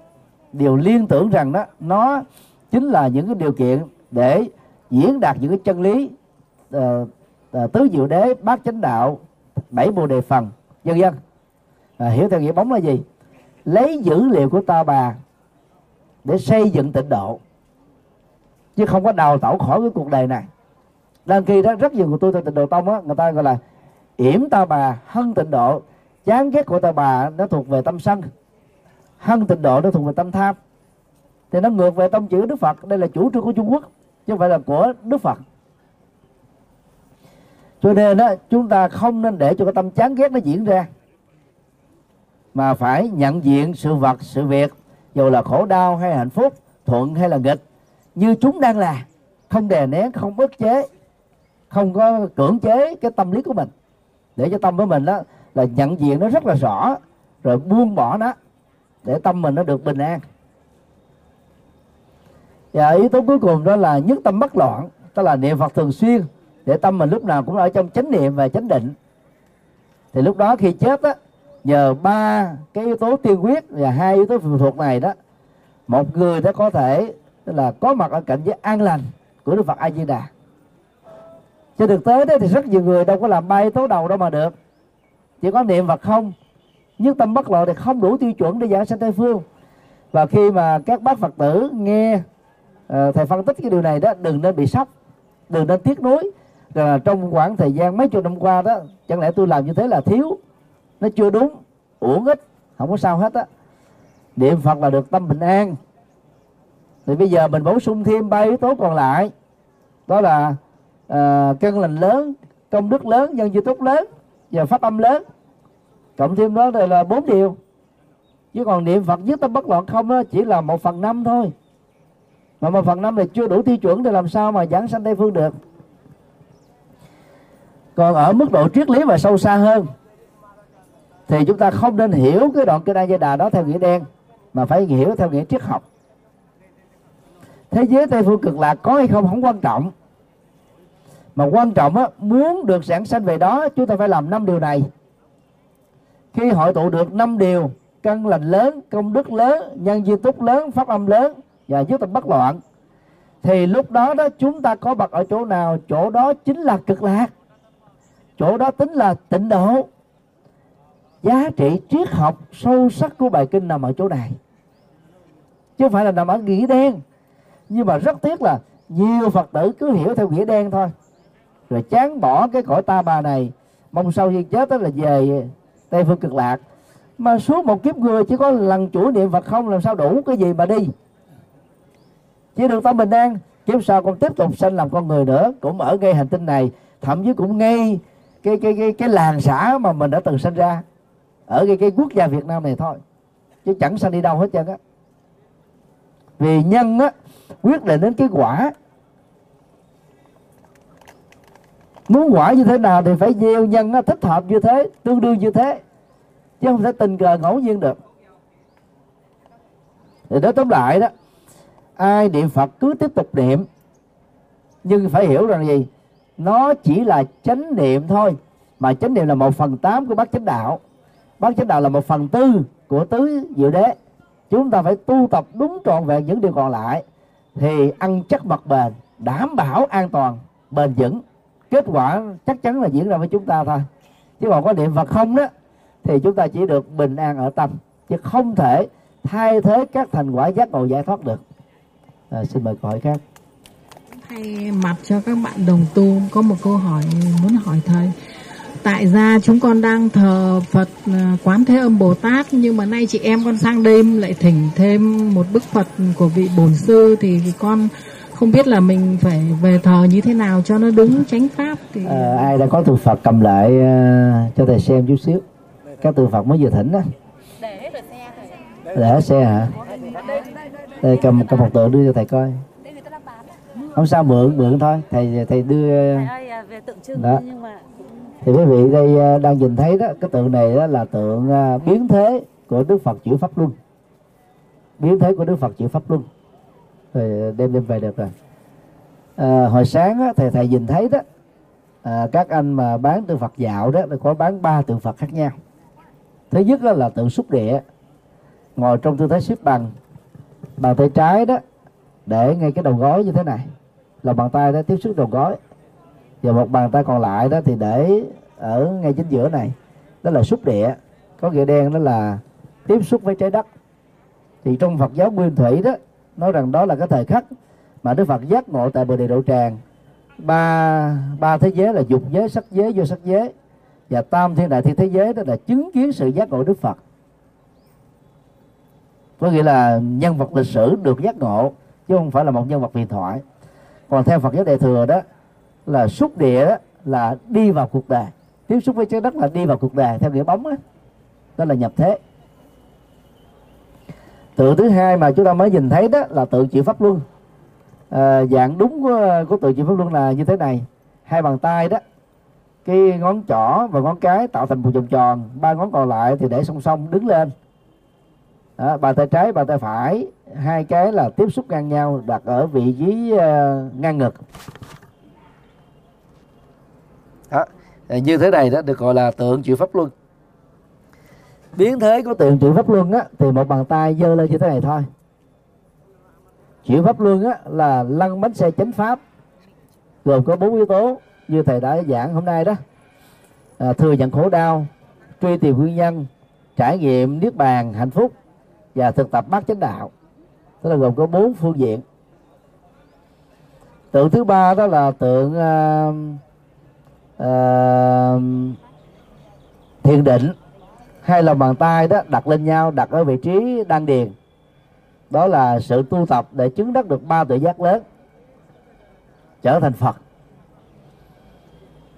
đều liên tưởng rằng đó nó chính là những cái điều kiện để diễn đạt những cái chân lý uh, uh, tứ diệu đế bát chánh đạo bảy bồ đề phần dân vân à, hiểu theo nghĩa bóng là gì? Lấy dữ liệu của ta bà để xây dựng tịnh độ. Chứ không có đào tẩu khỏi cái cuộc đời này. Đang khi đó rất nhiều người tu theo tịnh độ tông á người ta gọi là yểm ta bà hân tịnh độ. Chán ghét của ta bà nó thuộc về tâm sân. Hân tịnh độ nó thuộc về tâm tham. Thì nó ngược về tâm chữ đức phật. Đây là chủ trương của trung quốc chứ không phải là của đức phật cho nên đó chúng ta không nên để cho cái tâm chán ghét nó diễn ra. Mà phải nhận diện sự vật, sự việc, dù là khổ đau hay hạnh phúc, thuận hay là nghịch, như chúng đang là. Không đè nén, không ức chế, không có cưỡng chế cái tâm lý của mình. Để cho tâm của mình đó là nhận diện nó rất là rõ, rồi buông bỏ nó, để tâm mình nó được bình an. Và yếu tố cuối cùng đó là nhất tâm bất loạn tức là niệm phật thường xuyên để tâm mình lúc nào cũng ở trong chánh niệm và chánh định. Thì lúc đó khi chết á nhờ ba cái yếu tố tiên quyết và hai yếu tố phụ thuộc này đó một người đã có thể tức là có mặt ở cảnh giới an lành của đức phật a di đà trên thực tế đó thì rất nhiều người đâu có làm ba yếu tố đầu đâu mà được. Chỉ có niệm phật không. Nhất tâm bất loạn thì không đủ tiêu chuẩn để giảng sanh tây phương. Và khi mà các bác phật tử nghe uh, thầy phân tích cái điều này đó đừng nên bị sốc đừng nên tiếc nuối là trong khoảng thời gian mấy chục năm qua đó chẳng lẽ tôi làm như thế là thiếu? Nó chưa đúng. Uổng ích không có sao hết á. Niệm phật là được tâm bình an. Thì bây giờ mình bổ sung thêm ba yếu tố còn lại. Đó là à, căn lành lớn công đức lớn nhân duy tốt lớn và pháp âm lớn. Cộng thêm đó đây là bốn điều. Chứ còn niệm phật nhất tâm bất loạn không đó chỉ là một phần năm thôi. Mà một phần năm này chưa đủ tiêu chuẩn thì làm sao mà giảng sanh tây phương được còn ở mức độ triết lý và sâu xa hơn, thì chúng ta không nên hiểu cái đoạn kinh A Di Đà đó theo nghĩa đen, mà phải hiểu theo nghĩa triết học. Thế giới tây phương cực lạc có hay không không quan trọng. Mà quan trọng á, muốn được sản sanh về đó, chúng ta phải làm năm điều này. Khi hội tụ được năm điều, căn lành lớn, công đức lớn, nhân duyên túc lớn, pháp âm lớn và nhất tâm bất loạn, thì lúc đó đó chúng ta có mặt ở chỗ nào? Chỗ đó chính là cực lạc chỗ đó tính là tịnh độ. Giá trị triết học sâu sắc của bài kinh nằm ở chỗ này. Chứ không phải là nằm ở nghĩa đen. Nhưng mà rất tiếc là nhiều phật tử cứ hiểu theo nghĩa đen thôi. Rồi chán bỏ cái cõi ta bà này, mong sau khi chết đó là về tây phương cực lạc. Mà suốt một kiếp người chỉ có lần chủ niệm phật không, làm sao đủ cái gì mà đi. Chỉ được tâm bình an, kiếp sau còn tiếp tục sinh làm con người nữa. Cũng ở ngay hành tinh này, thậm chí cũng ngay cái cái cái cái làng xã mà mình đã từng sinh ra ở cái cái quốc gia Việt Nam này thôi. Chứ chẳng sang đi đâu hết trơn á. Vì nhân á quyết định đến cái quả. Muốn quả như thế nào thì phải gieo nhân á, thích hợp như thế tương đương như thế. Chứ không thể tình cờ ngẫu nhiên được. Thì đó tóm lại đó ai niệm phật cứ tiếp tục niệm. Nhưng phải hiểu rằng gì? Nó chỉ là chánh niệm thôi. Mà chánh niệm là một phần tám của bát chánh đạo. Bát chánh đạo là một phần tư của tứ diệu đế. Chúng ta phải tu tập đúng trọn vẹn những điều còn lại thì ăn chắc mặt bền đảm bảo an toàn bền vững. Kết quả chắc chắn là diễn ra với chúng ta thôi. Chứ còn có niệm phật không đó thì chúng ta chỉ được bình an ở tâm. Chứ không thể thay thế các thành quả giác ngộ giải thoát được. À, xin mời câu hỏi khác thay mặt cho các bạn đồng tu. Có một câu hỏi muốn hỏi thầy. Tại gia chúng con đang thờ Phật à, Quán Thế Âm Bồ Tát nhưng mà nay chị em con sang đêm lại thỉnh thêm một bức Phật của vị bổn sư thì con không biết là mình phải về thờ như thế nào cho nó đúng chánh pháp thì à, ai đã có tượng Phật cầm lại uh, cho thầy xem chút xíu. Các tượng Phật mới vừa thỉnh đó để xe hả? Đây cầm cầm một tượng đưa cho thầy coi không sao mượn mượn thôi. Thầy thầy đưa đó. thì quý vị đây à, đang nhìn thấy đó cái tượng này đó là tượng à, biến thế của đức phật chữ pháp luân. Biến thế của đức phật chữ pháp luân. Rồi đem đem về được rồi. À, hồi sáng á, thầy thầy nhìn thấy đó à, các anh mà bán tượng phật dạo đó có bán ba tượng phật khác nhau. Thứ nhất đó là tượng xúc địa. Ngồi trong tư thế xếp bằng bàn tay trái đó để ngay cái đầu gối như thế này là bàn tay đó tiếp xúc đầu gối và một bàn tay còn lại đó thì để ở ngay chính giữa này. Đó là xúc địa. Có nghĩa đen đó là tiếp xúc với trái đất. Thì trong Phật giáo nguyên thủy đó, nói rằng đó là cái thời khắc mà Đức Phật giác ngộ tại bờ Đề độ tràng. Ba ba thế giới là dục giới, sắc giới, vô sắc giới. Và tam thiên đại thiên thế giới đó là chứng kiến sự giác ngộ Đức Phật. Có nghĩa là nhân vật lịch sử được giác ngộ, chứ không phải là một nhân vật huyền thoại còn theo Phật giáo đại thừa đó là xúc địa đó là đi vào cuộc đời. Tiếp xúc với trái đất là đi vào cuộc đời theo nghĩa bóng đó, đó là nhập thế. Tượng thứ hai mà chúng ta mới nhìn thấy đó là tượng chịu pháp luân. À, dạng đúng của, của tượng chịu pháp luân là như thế này. Hai bàn tay đó cái ngón trỏ và ngón cái tạo thành một vòng tròn. Ba ngón còn lại thì để song song đứng lên. Đó, bàn tay trái bàn tay phải hai cái là tiếp xúc ngang nhau đặt ở vị trí uh, ngang ngực đó. như thế này đó được gọi là tượng chịu pháp luân. Biến thế của tượng chịu pháp luân á thì một bàn tay giơ lên như thế này thôi. Chịu pháp luân á là lăn bánh xe chánh pháp gồm có bốn yếu tố như thầy đã giảng hôm nay đó. À, thừa nhận khổ đau truy tìm nguyên nhân trải nghiệm niết bàn hạnh phúc và thực tập bát chánh đạo tức là gồm có bốn phương diện. Tượng thứ ba đó là tượng uh, uh, thiền định hai lòng bàn tay đó đặt lên nhau đặt ở vị trí đan điền. Đó là sự tu tập để chứng đắc được ba tự giác lớn trở thành phật.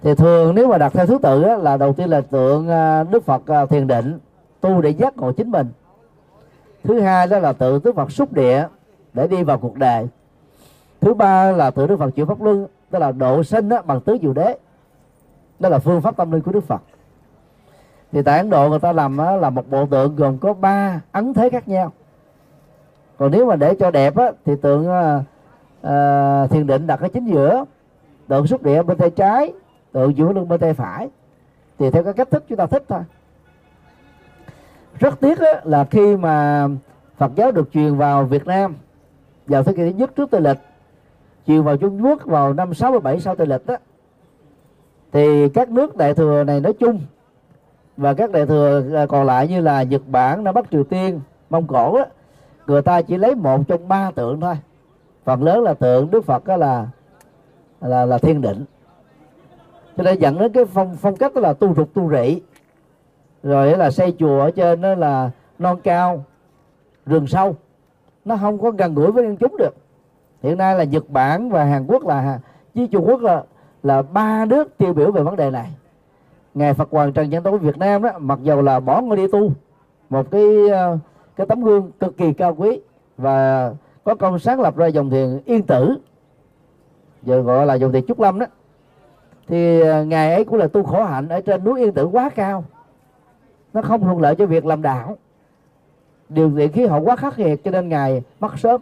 Thì thường nếu mà đặt theo thứ tự á, là đầu tiên là tượng à, đức phật thiền định tu để giác ngộ chính mình thứ hai đó là tự đức phật xúc địa để đi vào cuộc đời. Thứ ba là tự đức phật chịu pháp luân tức là độ sinh đó, bằng tứ diệu đế. Đó là phương pháp tâm linh của đức phật. Thì tại ấn độ người ta làm đó, là một bộ tượng gồm có ba ấn thế khác nhau. Còn nếu mà để cho đẹp á, thì tượng uh, thiền định đặt ở chính giữa tượng xúc địa bên tay trái tượng giữa lưng bên tay phải. Thì theo cái cách thức chúng ta thích thôi rất tiếc á, là khi mà Phật giáo được truyền vào Việt Nam vào thế kỷ thứ nhất trước Tây lịch truyền vào Trung Quốc vào năm 67 sau Tây lịch đó thì các nước đại thừa này nói chung và các đại thừa à, còn lại như là Nhật Bản, Nam Bắc Triều Tiên, Mông Cổ đó, người ta chỉ lấy một trong ba tượng thôi. Phần lớn là tượng Đức Phật đó là là là thiên định. Cho nên dẫn đến cái phong phong cách đó là tu rục tu rỉ rồi là xây chùa ở trên đó là non cao, rừng sâu. Nó không có gần gũi với nhân chúng được. Hiện nay là Nhật Bản và Hàn Quốc là với Trung Quốc là là ba nước tiêu biểu về vấn đề này. Ngài Phật Hoàng Trần Nhân Tông Việt Nam đó, mặc dầu là bỏ ngôi đi tu, một cái ờ, cái tấm gương cực kỳ cao quý và có công sáng lập ra dòng thiền yên tử, giờ gọi là dòng thiền trúc lâm đó, thì ờ, ngài ấy cũng là tu khổ hạnh ở trên núi yên tử quá cao nó không thuận lợi cho việc làm đạo. Điều kiện khí hậu quá khắc nghiệt cho nên ngài mất sớm.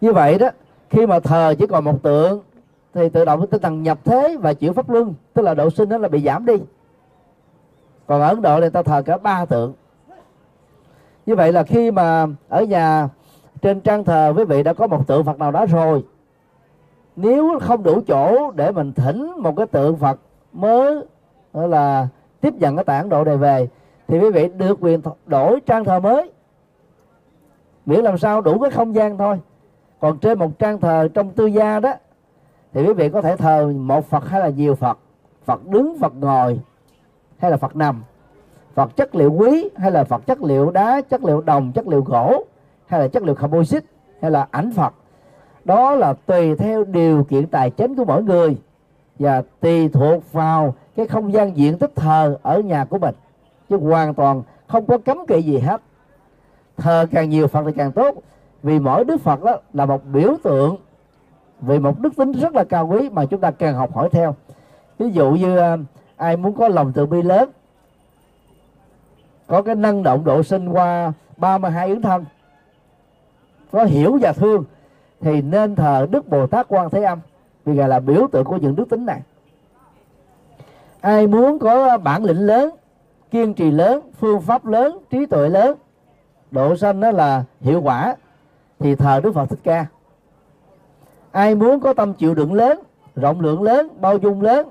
Như vậy đó, khi mà thờ chỉ còn một tượng, thì tự động tinh thần nhập thế và chịu pháp luân, tức là độ sinh đó là bị giảm đi. Còn ở ấn độ thì ta thờ cả ba tượng. Như vậy là khi mà ở nhà, trên trang thờ quý vị đã có một tượng phật nào đó rồi, nếu không đủ chỗ để mình thỉnh một cái tượng phật mới là tiếp nhận cái tảng độ này về, thì quý vị được quyền đổi trang thờ mới. Miễn làm sao đủ cái không gian thôi. Còn trên một trang thờ trong tư gia đó, thì quý vị có thể thờ một phật hay là nhiều phật. Phật đứng, phật ngồi, hay là phật nằm. Phật chất liệu quý, hay là phật chất liệu đá, chất liệu đồng, chất liệu gỗ, hay là chất liệu composite hay là ảnh phật. Đó là tùy theo điều kiện tài chính của mỗi người và tùy thuộc vào cái không gian diện tích thờ ở nhà của mình. Chứ hoàn toàn không có cấm kỵ gì hết. Thờ càng nhiều phật thì càng tốt. Vì mỗi đức phật đó là một biểu tượng về một đức tính rất là cao quý mà chúng ta càng học hỏi theo. Ví dụ như à, ai muốn có lòng từ bi lớn, có cái năng động độ sinh qua 32 ứng thân có hiểu và thương, thì nên thờ đức bồ tát quan thế âm vì ngài là biểu tượng của những đức tính này. Ai muốn có bản lĩnh lớn, kiên trì lớn, phương pháp lớn, trí tuệ lớn, độ sanh đó là hiệu quả, thì thờ đức phật thích ca. Ai muốn có tâm chịu đựng lớn, rộng lượng lớn, bao dung lớn,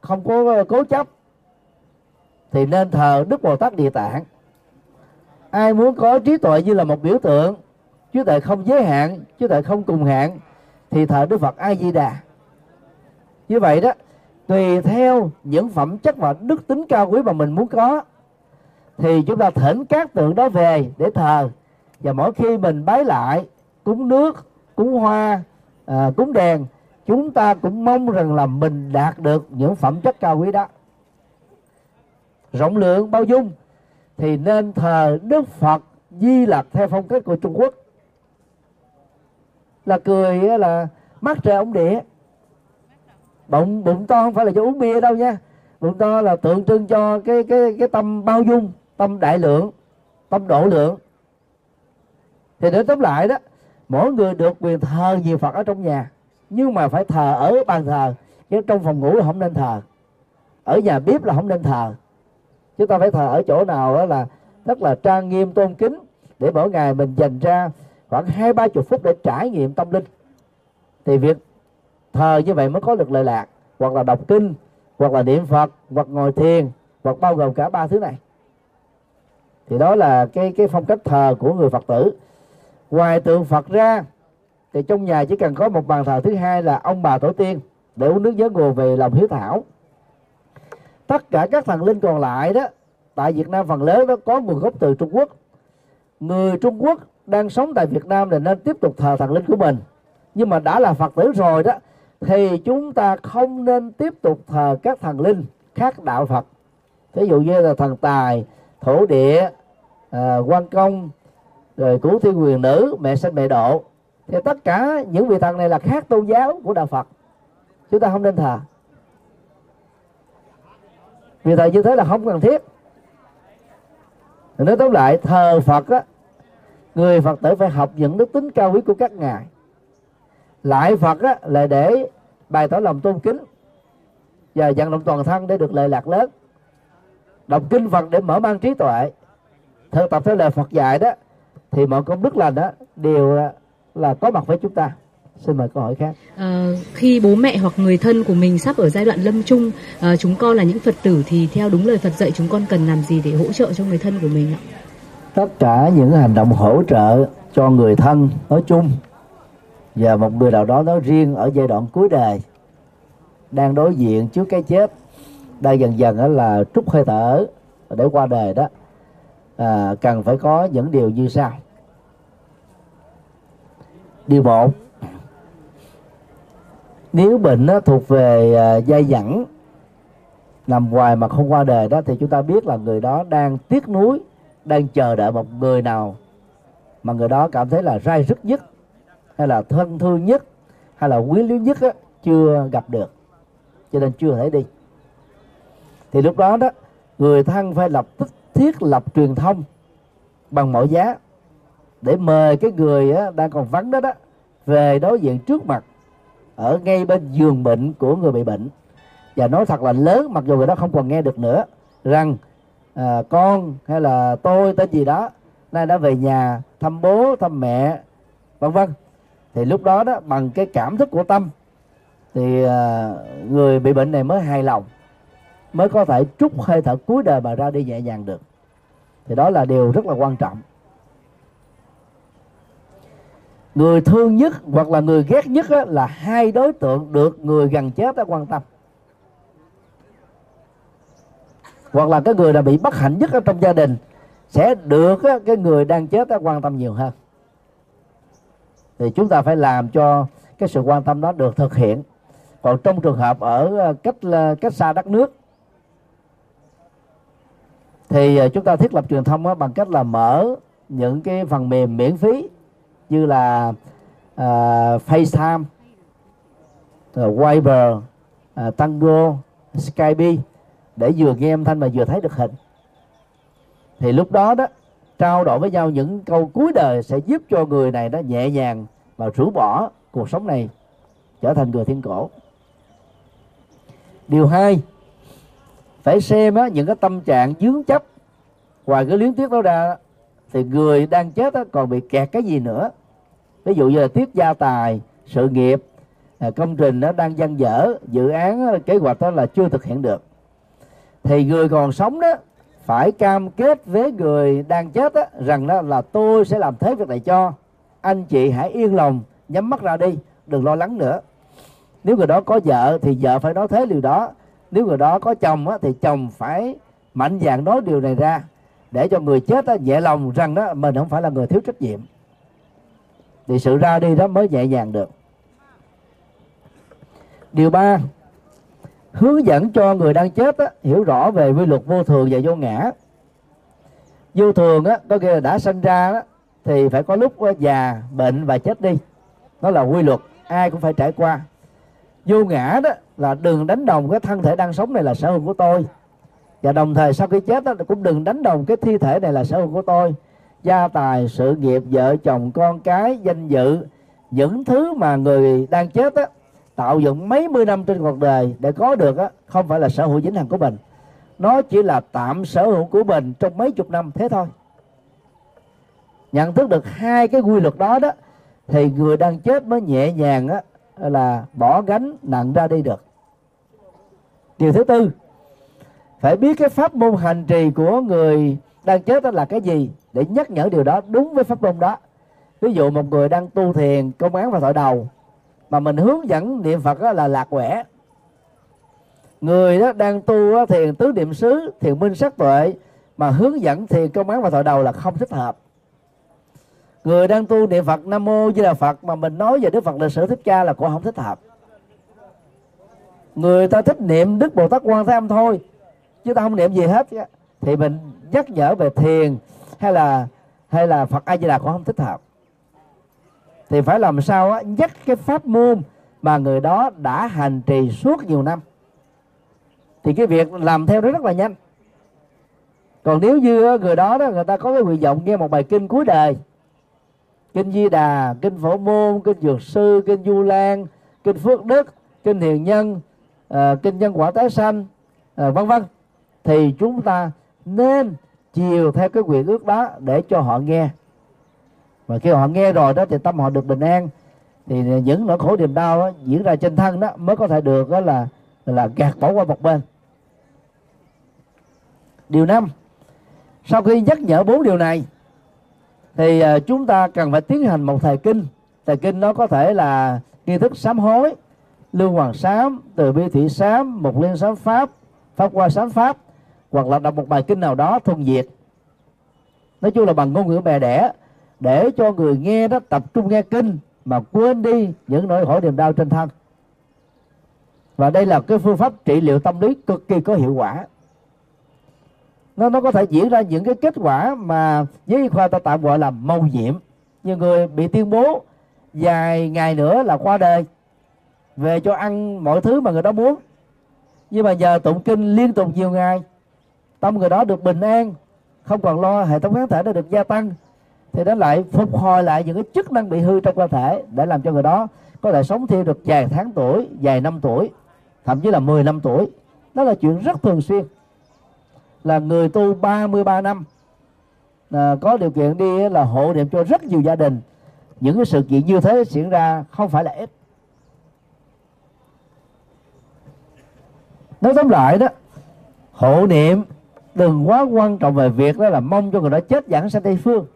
không có cố chấp, thì nên thờ đức bồ tát địa tạng. Ai muốn có trí tuệ như là một biểu tượng, trí tuệ không giới hạn, trí tuệ không cùng hạn, thì thờ đức phật a di đà như vậy đó tùy theo những phẩm chất và đức tính cao quý mà mình muốn có thì chúng ta thỉnh các tượng đó về để thờ. Và mỗi khi mình bái lại cúng nước cúng hoa à, cúng đèn chúng ta cũng mong rằng là mình đạt được những phẩm chất cao quý đó. Rộng lượng bao dung thì nên thờ đức phật di lặc theo phong cách của trung quốc. Là cười là mắt trời ống địa bụng bụng to không phải là cho uống bia đâu nha. Bụng to là tượng trưng cho cái cái cái tâm bao dung, tâm đại lượng, tâm độ lượng. Thì để tóm lại đó, mỗi người được quyền thờ nhiều phật ở trong nhà, nhưng mà phải thờ ở bàn thờ, chứ trong phòng ngủ là không nên thờ. Ở nhà bếp là không nên thờ. Chúng ta phải thờ ở chỗ nào đó là, rất là trang nghiêm, tôn kính, để mỗi ngày mình dành ra khoảng hai ba chục phút để trải nghiệm tâm linh. Thì việc thờ như vậy mới có được lợi lạc, hoặc là đọc kinh, hoặc là niệm phật, hoặc ngồi thiền, hoặc bao gồm cả ba thứ này. Thì đó là cái cái phong cách thờ của người phật tử. Ngoài tượng phật ra, thì trong nhà chỉ cần có một bàn thờ thứ hai là ông bà tổ tiên để uống nước nhớ nguồn về lòng hiếu thảo. Tất cả các thần linh còn lại đó, tại Việt Nam phần lớn nó có nguồn gốc từ Trung Quốc. Người Trung Quốc đang sống tại Việt Nam thì nên tiếp tục thờ thần linh của mình. Nhưng mà đã là Phật tử rồi đó thì chúng ta không nên tiếp tục thờ các thần linh khác đạo Phật. Ví dụ như là thần tài thổ địa à, quan công rồi cứu thiên quyền nữ mẹ sinh mẹ độ. Thì tất cả những vị thần này là khác tôn giáo của đạo Phật. Chúng ta không nên thờ. Vì thờ như thế là không cần thiết. Nói tóm lại thờ Phật á người Phật tử phải học những đức tính cao quý của các ngài lại Phật á, là để bày tỏ lòng tôn kính và vận động toàn thân để được lợi lạc lớn. Đọc kinh Phật để mở mang trí tuệ. Thực tập theo lời Phật dạy đó thì mọi công đức lành đó đều là có mặt với chúng ta. Xin mời câu hỏi khác. À, khi bố mẹ hoặc người thân của mình sắp ở giai đoạn lâm chung à, chúng con là những phật tử thì theo đúng lời phật dạy chúng con cần làm gì để hỗ trợ cho người thân của mình ạ? Tất cả những hành động hỗ trợ cho người thân nói chung và một người nào đó nói riêng ở giai đoạn cuối đời đang đối diện trước cái chết đang dần dần là trút hơi thở để qua đời đó à, cần phải có những điều như sau. Điều một nếu bệnh đó thuộc về à, dai dẳng nằm hoài mà không qua đời đó thì chúng ta biết là người đó đang tiếc nuối đang chờ đợi một người nào mà người đó cảm thấy là rai rứt nhất hay là thân thương nhất hay là quý lý nhất á, chưa gặp được. Cho nên chưa thể đi. Thì lúc đó đó người thân phải lập tức thiết lập truyền thông bằng mọi giá để mời cái người á, đang còn vắng đó đó về đối diện trước mặt ở ngay bên giường bệnh của người bị bệnh. Và nói thật là lớn mặc dù người đó không còn nghe được nữa rằng à, con hay là tôi tên gì đó nay đã về nhà thăm bố thăm mẹ vân vân thì lúc đó đó bằng cái cảm thức của tâm thì à, người bị bệnh này mới hài lòng mới có thể trút hơi thở cuối đời mà ra đi nhẹ nhàng được. Thì đó là điều rất là quan trọng. Người thương nhất hoặc là người ghét nhất á, là hai đối tượng được người gần chết đã quan tâm. Hoặc là cái người đã bị bất hạnh nhất ở trong gia đình sẽ được á, cái người đang chết đã quan tâm nhiều hơn thì chúng ta phải làm cho cái sự quan tâm đó được thực hiện còn trong trường hợp ở ờ, cách ờ, cách xa đất nước thì ờ, chúng ta thiết lập truyền thông bằng cách là mở những cái phần mềm miễn phí như là uh, FaceTime, uh, Viber, uh, Tango, Skype để vừa nghe âm thanh mà vừa thấy được hình. Thì lúc đó đó trao đổi với nhau những câu cuối đời sẽ giúp cho người này nó nhẹ nhàng và rũ bỏ cuộc sống này trở thành người thiên cổ. Điều hai phải xem á, những cái tâm trạng dướng chấp. Ngoài cái luyến tiếc đó ra thì người đang chết đó, còn bị kẹt cái gì nữa? Ví dụ như là tiếc gia tài sự nghiệp à, công trình nó đang dang dở dự án kế hoạch đó là chưa thực hiện được. Thì người còn sống đó phải cam kết với người đang chết đó, rằng đó là tôi sẽ làm thế việc này cho. Anh chị hãy yên lòng nhắm mắt ra đi đừng lo lắng nữa. Nếu người đó có vợ thì vợ phải nói thế điều đó. Nếu người đó có chồng á, thì chồng phải mạnh dạn nói điều này ra để cho người chết đó, nhẹ lòng rằng đó mình không phải là người thiếu trách nhiệm. Thì sự ra đi đó mới nhẹ nhàng được. Điều ba hướng dẫn cho người đang chết á, hiểu rõ về quy luật vô thường và vô ngã. Vô thường á, có nghĩa là đã sinh ra đó, thì phải có lúc già bệnh và chết đi. Đó là quy luật ai cũng phải trải qua. Vô ngã đó là đừng đánh đồng cái thân thể đang sống này là sở hữu của tôi. Và đồng thời sau khi chết đó cũng đừng đánh đồng cái thi thể này là sở hữu của tôi. Gia tài sự nghiệp vợ chồng con cái danh dự những thứ mà người đang chết đó, tạo dựng mấy mươi năm trên cuộc đời để có được á, không phải là sở hữu vĩnh hằng của mình. Nó chỉ là tạm sở hữu của mình trong mấy chục năm thế thôi. Nhận thức được hai cái quy luật đó đó, thì người đang chết mới nhẹ nhàng á, là bỏ gánh nặng ra đi được. Điều thứ tư, phải biết cái pháp môn hành trì của người đang chết đó là cái gì để nhắc nhở điều đó đúng với pháp môn đó. Ví dụ một người đang tu thiền, công án và tội đầu mà mình hướng dẫn niệm phật đó là lạc quẻ. Người đó đang tu thiền tứ niệm xứ, thiền minh sắc tuệ, mà hướng dẫn thiền công án và thọ đầu là không thích hợp. Người đang tu niệm phật, nam mô di đà phật, mà mình nói về đức phật lịch sử thích ca là cũng không thích hợp. Người ta thích niệm đức bồ tát quan thế âm thôi, chứ ta không niệm gì hết thì mình nhắc nhở về thiền hay là hay là phật a di đà cũng không thích hợp thì phải làm sao á dắt cái pháp môn mà người đó đã hành trì suốt nhiều năm. Thì cái việc làm theo đó rất là nhanh. Còn nếu như người đó đó người ta có cái nguyện vọng nghe một bài kinh cuối đời kinh di đà kinh phổ môn kinh dược sư kinh du lan kinh phước đức kinh hiền nhân à, kinh nhân quả tái sanh à, vân vân thì chúng ta nên chiều theo cái nguyện ước đó để cho họ nghe và khi họ nghe rồi đó thì tâm họ được bình an. Thì những nỗi khổ niềm đau đó, diễn ra trên thân đó mới có thể được đó là là gạt bỏ qua một bên. Điều năm sau khi nhắc nhở bốn điều này thì à, chúng ta cần phải tiến hành một thời kinh. Thời kinh nó có thể là nghi thức sám hối lưu hoàng sám từ bi thị sám một liên sám pháp pháp qua sám pháp hoặc là đọc một bài kinh nào đó thuần diệt. Nói chung là bằng ngôn ngữ bè đẻ để cho người nghe đó tập trung nghe kinh mà quên đi những nỗi khổ niềm đau trên thân. Và đây là cái phương pháp trị liệu tâm lý cực kỳ có hiệu quả. Nó nó có thể diễn ra những cái kết quả mà với y khoa ta tạm gọi là mâu nhiễm như người bị tuyên bố vài ngày nữa là qua đời, về cho ăn mọi thứ mà người đó muốn. Nhưng mà giờ tụng kinh liên tục nhiều ngày, tâm người đó được bình an, không còn lo hệ thống kháng thể nó được gia tăng thì nó lại phục hồi lại những cái chức năng bị hư trong cơ thể để làm cho người đó có thể sống thêm được vài tháng tuổi vài năm tuổi thậm chí là 10 năm tuổi. Đó là chuyện rất thường xuyên. Là người tu 33 năm à, có điều kiện đi là hộ niệm cho rất nhiều gia đình. Những cái sự kiện như thế diễn ra không phải là ít. Nói tóm lại đó hộ niệm đừng quá quan trọng về việc đó là mong cho người đó chết giảng sanh tây phương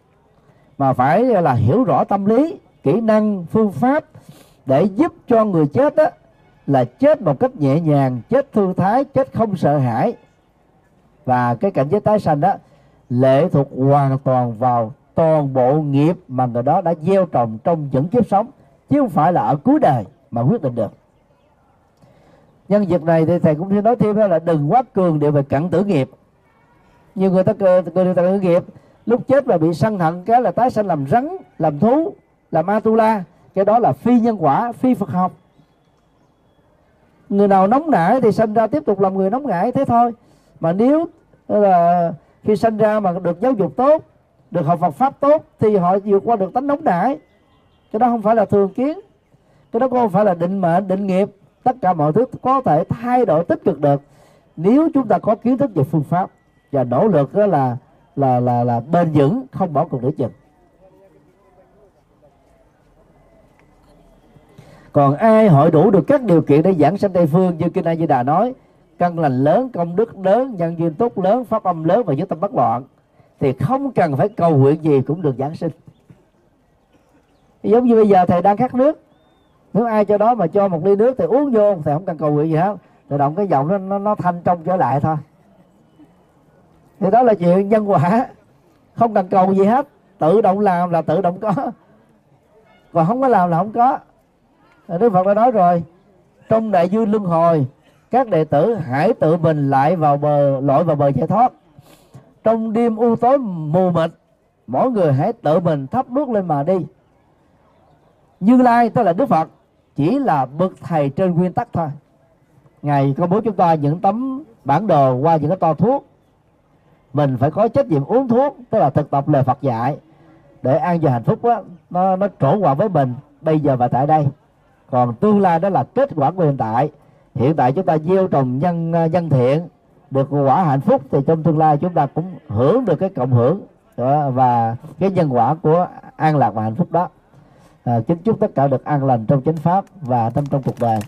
mà phải là hiểu rõ tâm lý, kỹ năng, phương pháp để giúp cho người chết đó là chết một cách nhẹ nhàng, chết thư thái, chết không sợ hãi. Và cái cảnh giới tái sanh đó, lệ thuộc hoàn toàn vào toàn bộ nghiệp mà người đó đã gieo trồng trong những kiếp sống, chứ không phải là ở cuối đời mà quyết định được. Nhân dịp này thì thầy cũng sẽ nói thêm là đừng quá cường điệu về cận tử nghiệp. Như người ta cường điệu cận tử nghiệp lúc chết và bị sân hận, cái là tái sanh làm rắn, làm thú làm atula cái đó là phi nhân quả, phi phật học. Người nào nóng nảy thì sinh ra tiếp tục làm người nóng nảy, thế thôi. Mà nếu là khi sinh ra mà được giáo dục tốt, được học Phật pháp tốt, thì họ vượt qua được tánh nóng nảy. Cái đó không phải là thường kiến. Cái đó không phải là định mệnh, định nghiệp. Tất cả mọi thứ có thể thay đổi tích cực được. Nếu chúng ta có kiến thức về phương pháp và nỗ lực đó là là là là bền vững không bỏ cuộc nửa chừng. Còn ai hội đủ được các điều kiện để giảng sanh tây phương như kinh a di đà nói căn lành lớn công đức lớn nhân duyên tốt lớn pháp âm lớn và nhất tâm bất loạn thì không cần phải cầu nguyện gì cũng được giảng sinh. Giống như bây giờ thầy đang khát nước nếu ai cho đó mà cho một ly nước thì uống vô thì không cần cầu nguyện gì hết. Tự động cái giọng nó, nó, nó thanh trong trở lại thôi thì đó là chuyện nhân quả. Không cần cầu gì hết. Tự động làm là tự động có. Còn không có làm là không có. Đức phật đã nói rồi, trong đại dương luân hồi, các đệ tử hãy tự mình lại vào bờ, lội vào bờ giải thoát. Trong đêm u tối mù mịt, mỗi người hãy tự mình thắp đuốc lên mà đi. Như lai tức là đức phật, chỉ là bậc thầy trên nguyên tắc thôi. Ngài công bố chúng ta những tấm bản đồ qua những cái to thuốc mình phải có trách nhiệm uống thuốc tức là thực tập lời Phật dạy để an và hạnh phúc đó, nó nó trổ quả với mình bây giờ và tại đây. Còn tương lai đó là kết quả của hiện tại. Hiện tại chúng ta gieo trồng nhân à, nhân thiện được quả hạnh phúc thì trong tương lai chúng ta cũng hưởng được cái cộng hưởng đó, và cái nhân quả của an lạc và hạnh phúc đó. À, kính chúc tất cả được an lành trong chánh pháp và tâm trong cuộc đời.